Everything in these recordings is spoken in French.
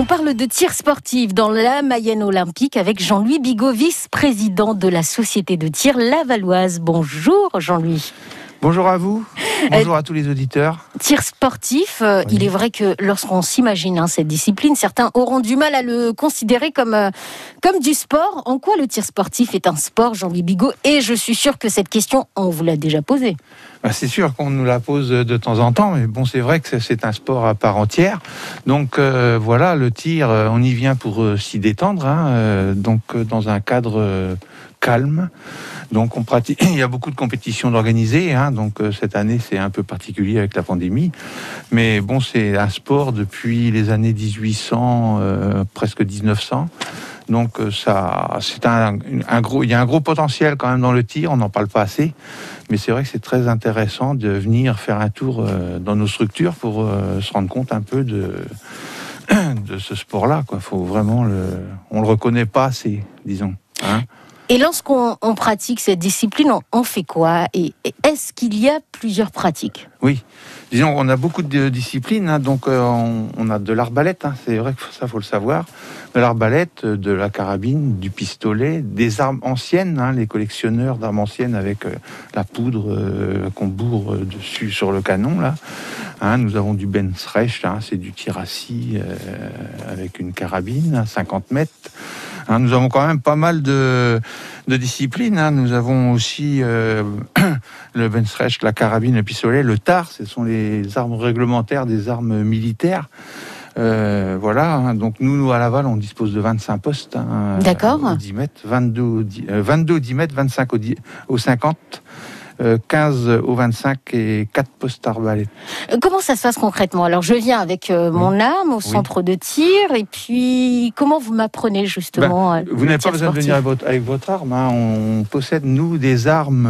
On parle de tir sportif dans la Mayenne olympique avec Jean-Louis Bigot, vice-président de la société de tir Lavalloise. Bonjour Jean-Louis. Bonjour à vous, bonjour à tous les auditeurs. Tir sportif, euh, il est vrai que lorsqu'on s'imagine hein, cette discipline, certains auront du mal à le considérer comme, euh, comme du sport. En quoi le tir sportif est un sport, Jean-Louis Bigot? Et je suis sûr que cette question, on vous l'a déjà posée. Bah, c'est sûr qu'on nous la pose de temps en temps, mais bon, c'est vrai que c'est un sport à part entière. Donc euh, voilà, le tir, on y vient pour s'y détendre, hein, donc dans un cadre calme. Donc on pratique. Il y a beaucoup de compétitions d'organiser. Hein, donc euh, cette année c'est un peu particulier avec la pandémie, mais bon c'est un sport depuis les années 1800, euh, presque 1900. Donc euh, ça, c'est un, gros, il y a un gros potentiel quand même dans le tir. On n'en parle pas assez, mais c'est vrai que c'est très intéressant de venir faire un tour dans nos structures pour se rendre compte un peu de de ce sport-là. Quoi, faut vraiment le, on le reconnaît pas assez, disons. Hein et lorsqu'on pratique cette discipline, on, fait quoi? Et est-ce qu'il y a plusieurs pratiques? Oui, disons on a beaucoup de disciplines. Hein. donc euh, on, a de l'arbalète, hein. c'est vrai que ça faut le savoir. De l'arbalète, de la carabine, du pistolet, des armes anciennes. Hein. les collectionneurs d'armes anciennes avec euh, la poudre euh, qu'on bourre dessus sur le canon là. nous avons du Bensrecht, c'est du tir assis avec une carabine à 50 mètres. Hein, nous avons quand même pas mal de, disciplines. Hein. Nous avons aussi euh, le Bensrecht, la carabine, le pistolet, le tar. Ce sont les armes réglementaires des armes militaires. Euh, voilà, hein. donc nous, à Laval, on dispose de 25 postes. D'accord. 10 mètres, 22, 22 10 mètres, 25 au, au 50. 15 euh, au 25 et 4 postes arbalètes. Euh, comment ça se passe concrètement? Alors je viens avec euh, mon arme au centre de tir et puis comment vous m'apprenez justement ben, Vous n'avez pas besoin de venir avec votre, arme. Hein. On possède nous des armes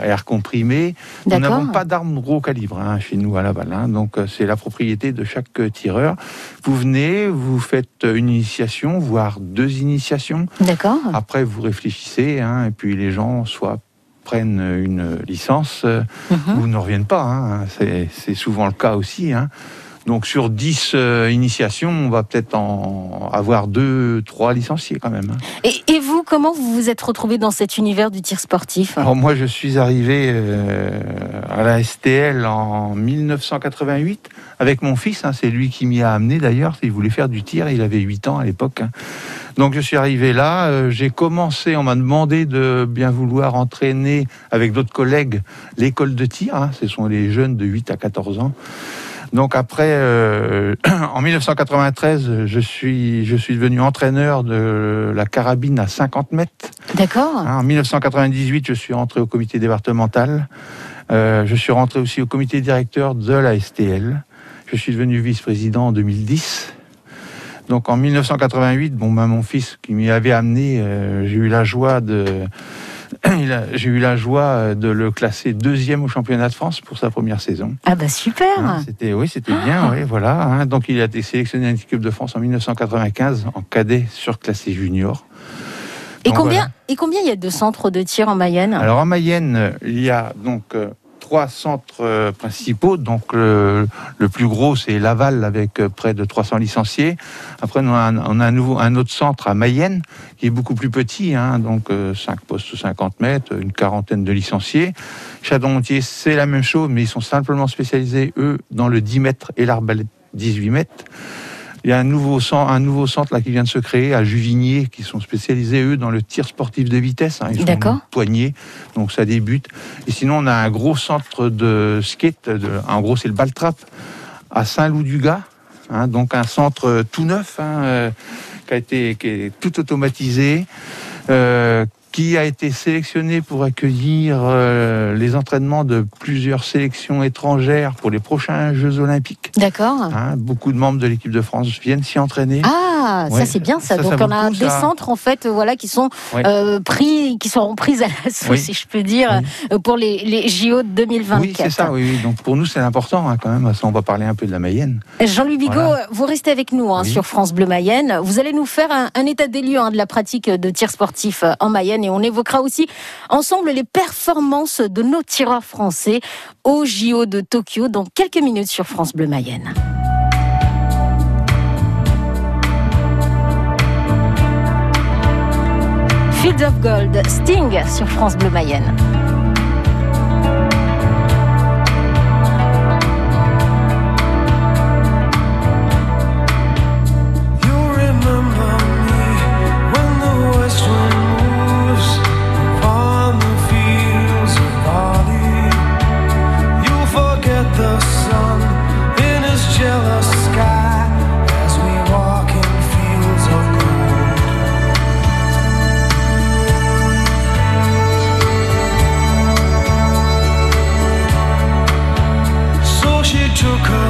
à air comprimé. Nous n'avons pas d'armes gros calibre hein, chez nous à Laval. Hein. Donc c'est la propriété de chaque tireur. Vous venez, vous faites une initiation, voire deux initiations. D'accord. Après vous réfléchissez et puis les gens soit prennent une licence mhm. ou ne reviennent pas. Hein. C'est souvent le cas aussi. Hein. Donc sur 10 euh, initiations, on va peut-être en avoir 2, 3 licenciés quand même. Hein. Et, vous, comment vous vous êtes retrouvé dans cet univers du tir sportif? Alors moi, je suis arrivé euh, à la STL en 1988 avec mon fils. C'est lui qui m'y a amené d'ailleurs. Il voulait faire du tir, il avait 8 ans à l'époque. Donc je suis arrivé là, euh, j'ai commencé, on m'a demandé de bien vouloir entraîner avec d'autres collègues l'école de tir, hein. ce sont les jeunes de 8 à 14 ans. Donc après, euh, en 1993, je suis, je suis devenu entraîneur de la carabine à 50 mètres. D'accord. En 1998, je suis rentré au comité départemental. Euh, je suis rentré aussi au comité directeur de la STL. Je suis devenu vice-président en 2010. Donc en 1988, bon, ben, mon fils qui m'y avait amené, euh, j'ai eu la joie de, j'ai eu la joie de le classer deuxième au championnat de France pour sa première saison. Ah bah super. Hein, c'était oui, c'était bien, oui, voilà. Hein. donc il a été sélectionné à l'équipe de France en 1995 en cadet surclassé junior. Et combien, et combien il y a de centres de tir en Mayenne? Alors en Mayenne, il y a donc euh, trois centres euh, principaux. Donc le, plus gros, c'est Laval avec euh, près de 300 licenciés. Après, on a un, nouveau, un autre centre à Mayenne qui est beaucoup plus petit, hein, donc 5 euh, postes 50 mètres, une quarantaine de licenciés. Château-Montier, c'est la même chose, mais ils sont simplement spécialisés, eux, dans le 10 mètres et l'arbalète 18 mètres. Il y a un nouveau, centre, un nouveau centre là, qui vient de se créer à Juvigné, qui sont spécialisés, eux, dans le tir sportif de vitesse. Hein. Ils sont poignés, donc ça débute. Et sinon, on a un gros centre de skate, de, en gros, c'est le Baltrap, à Saint-Loup-du-Gard. Hein, donc un centre tout neuf, hein, euh, qui, a été, qui est tout automatisé, euh, qui a été sélectionné pour accueillir euh, les entraînements de plusieurs sélections étrangères pour les prochains Jeux Olympiques. D'accord. Hein, beaucoup de membres de l'équipe de France viennent s'y entraîner. Ah, ça c'est bien ça. Donc on a des centres en fait, voilà, qui sont euh, pris, qui seront prises à l'assaut, si je peux dire, euh, pour les, les, JO de 2024. Oui, c'est ça. Oui, Donc pour nous c'est important hein, quand même. on va parler un peu de la Mayenne. Jean-Louis Bigot, vous restez avec nous hein, sur France Bleu Mayenne. Vous allez nous faire un, un état des lieux de la pratique de tir sportif en Mayenne et et on évoquera aussi ensemble les performances de nos tireurs français au JO de Tokyo dans quelques minutes sur France Bleu Mayenne. Fields of Gold, Sting sur France Bleu Mayenne. to come.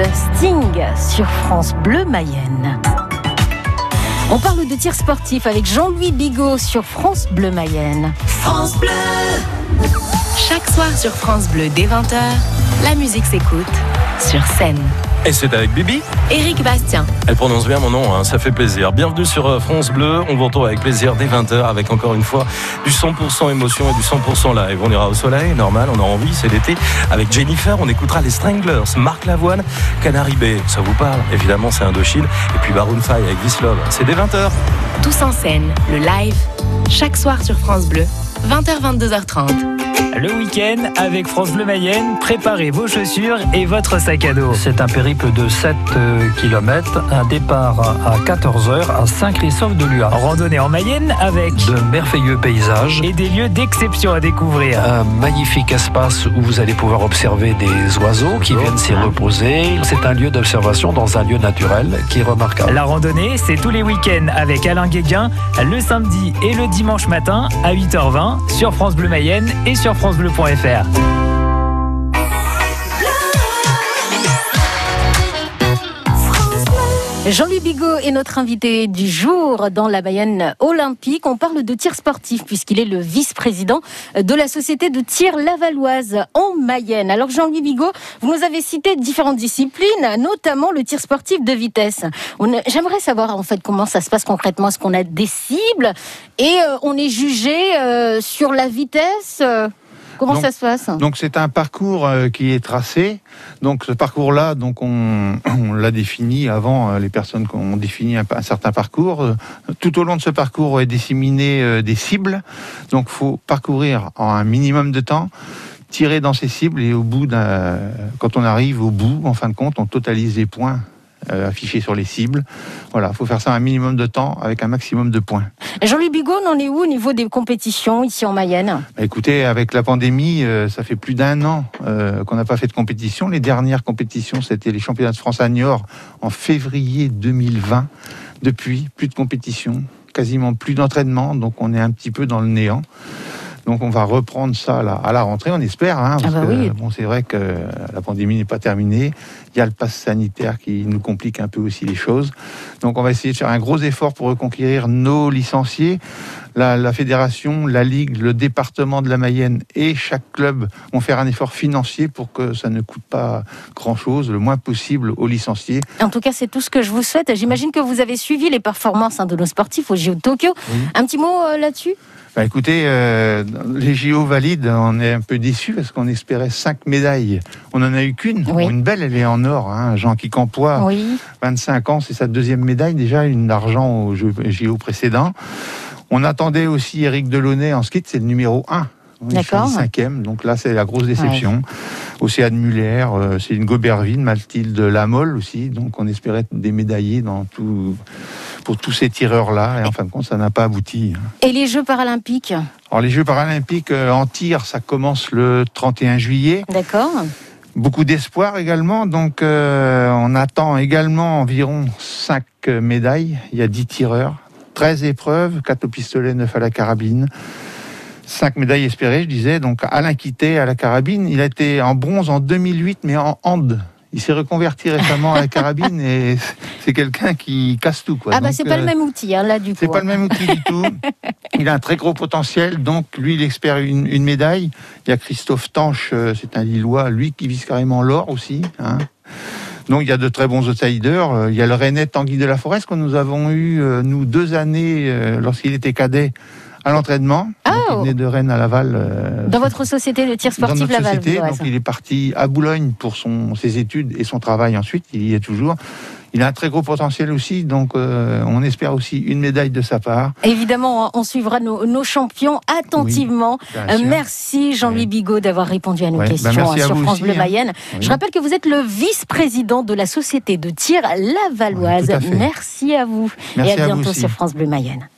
Sting sur France Bleu Mayenne. On parle de tir sportif avec Jean-Louis Bigot sur France Bleu Mayenne. France Bleu Chaque soir sur France Bleu dès 20h, la musique s'écoute sur scène. Et c'est avec Bibi Éric Bastien. Elle prononce bien mon nom, hein, ça fait plaisir. Bienvenue sur euh, France Bleu. On vous retrouve avec plaisir dès 20h avec encore une fois du 100% émotion et du 100% live. On ira au soleil, normal, on a envie, c'est l'été. Avec Jennifer, on écoutera les Stranglers, Marc Lavoine, Canary Bay. Ça vous parle Évidemment, c'est Indochine. Et puis Baroon 5 avec Love. C'est dès 20h. Tous en scène, le live, chaque soir sur France Bleu, 20h, 22h30. Le week-end avec France Bleu Mayenne, préparez vos chaussures et votre sac à dos. C'est un périple de 7 euh, km, un départ à 14h à Saint-Christophe-de-Lua. Randonnée en Mayenne avec de merveilleux paysages et des lieux d'exception à découvrir. Un magnifique espace où vous allez pouvoir observer des oiseaux qui viennent s'y reposer. C'est un lieu d'observation dans un lieu naturel qui est remarquable. La randonnée, c'est tous les week-ends avec Alain Guéguin, le samedi et le dimanche matin à 8h20 sur France Bleu Mayenne et sur francebleu.fr. Jean-Louis Bigot est notre invité du jour dans la Mayenne olympique. On parle de tir sportif puisqu'il est le vice-président de la société de tir lavalloise en Mayenne. Alors Jean-Louis Bigot, vous nous avez cité différentes disciplines, notamment le tir sportif de vitesse. J'aimerais savoir en fait comment ça se passe concrètement. Est-ce qu'on a des cibles et euh, on est jugé euh, sur la vitesse Comment ça se passe Donc c'est un parcours euh, qui est tracé. Donc ce parcours-là, donc on, l'a défini avant. Euh, les personnes qui ont défini un, certain parcours. Euh, tout au long de ce parcours est disséminé des cibles. Donc faut parcourir en un minimum de temps tirer dans ces cibles et au bout d'un, quand on arrive au bout, en fin de compte, on totalise les points euh, affiché sur les cibles. Voilà, il faut faire ça un minimum de temps avec un maximum de points. Jean-Louis Bigot, on en est où au niveau des compétitions ici en Mayenne? Bah, Écoutez, avec la pandémie, euh, ça fait plus d'un an euh, qu'on n'a pas fait de compétition. Les dernières compétitions, c'était les championnats de France à Niort en février 2020. Depuis, plus de compétition, quasiment plus d'entraînement, donc on est un petit peu dans le néant. Donc on va reprendre ça à la rentrée, on espère. Hein, ah bah bon, c'est vrai que la pandémie n'est pas terminée. Il y a le pass sanitaire qui nous complique un peu aussi les choses. Donc on va essayer de faire un gros effort pour reconquérir nos licenciés. La, fédération, la ligue, le département de la Mayenne et chaque club vont faire un effort financier pour que ça ne coûte pas grand-chose, le moins possible aux licenciés. En tout cas, c'est tout ce que je vous souhaite. J'imagine que vous avez suivi les performances hein, de nos sportifs au JO de Tokyo. Un petit mot euh, là-dessus? Bah écoutez, euh, les JO valides, on est un peu déçus parce qu'on espérait cinq médailles. On n'en a eu qu'une. Une belle, elle est en or. Hein. Jean Kicampois, oui. 25 ans, c'est sa deuxième médaille déjà, une d'argent au JO précédent. On attendait aussi Eric Delaunay en ski, c'est le numéro 1. D'accord. Cinquième, donc là c'est la grosse déception. Océane Muller, euh, c'est une Gobervine, Mathilde Lamolle aussi, donc on espérait des médaillés dans tout, pour tous ces tireurs-là, et en fin de compte ça n'a pas abouti. Et les Jeux paralympiques Alors les Jeux paralympiques euh, en tir, ça commence le 31 juillet. D'accord. Beaucoup d'espoir également, donc euh, on attend également environ 5 médailles. Il y a 10 tireurs, 13 épreuves, 4 au pistolet, 9 à la carabine. Cinq médailles espérées, je disais. Donc Alain Quitté à la carabine. Il a été en bronze en 2008, mais en hand. Il s'est reconverti récemment à la carabine et c'est quelqu'un qui casse tout. Quoi. Ah bah c'est pas le euh, même outil hein, là du coup. C'est pas le même outil du tout. Il a un très gros potentiel, donc lui il espère une, médaille. Il y a Christophe Tanche, euh, c'est un Lillois, lui qui vise carrément l'or aussi. Hein. Donc il y a de très bons outsiders. Euh, il y a le Rennais Tanguy de la Forest que nous avons eu, nous, deux années lorsqu'il était cadet à l'entraînement. Ah, il venait de Rennes à Laval. Euh, dans votre société de tir sportif dans Laval. Société, donc il est parti à Boulogne pour son, ses études et son travail ensuite. Il y est toujours. Il a un très gros potentiel aussi, donc euh, on espère aussi une médaille de sa part. Évidemment, on suivra nos, champions attentivement. Merci Jean-Louis Bigot d'avoir répondu à nos bah, questions sur France Bleu hein. Mayenne. Je rappelle que vous êtes le vice-président de la société de tir lavalloise. merci à vous et à, bientôt sur France Bleu Mayenne.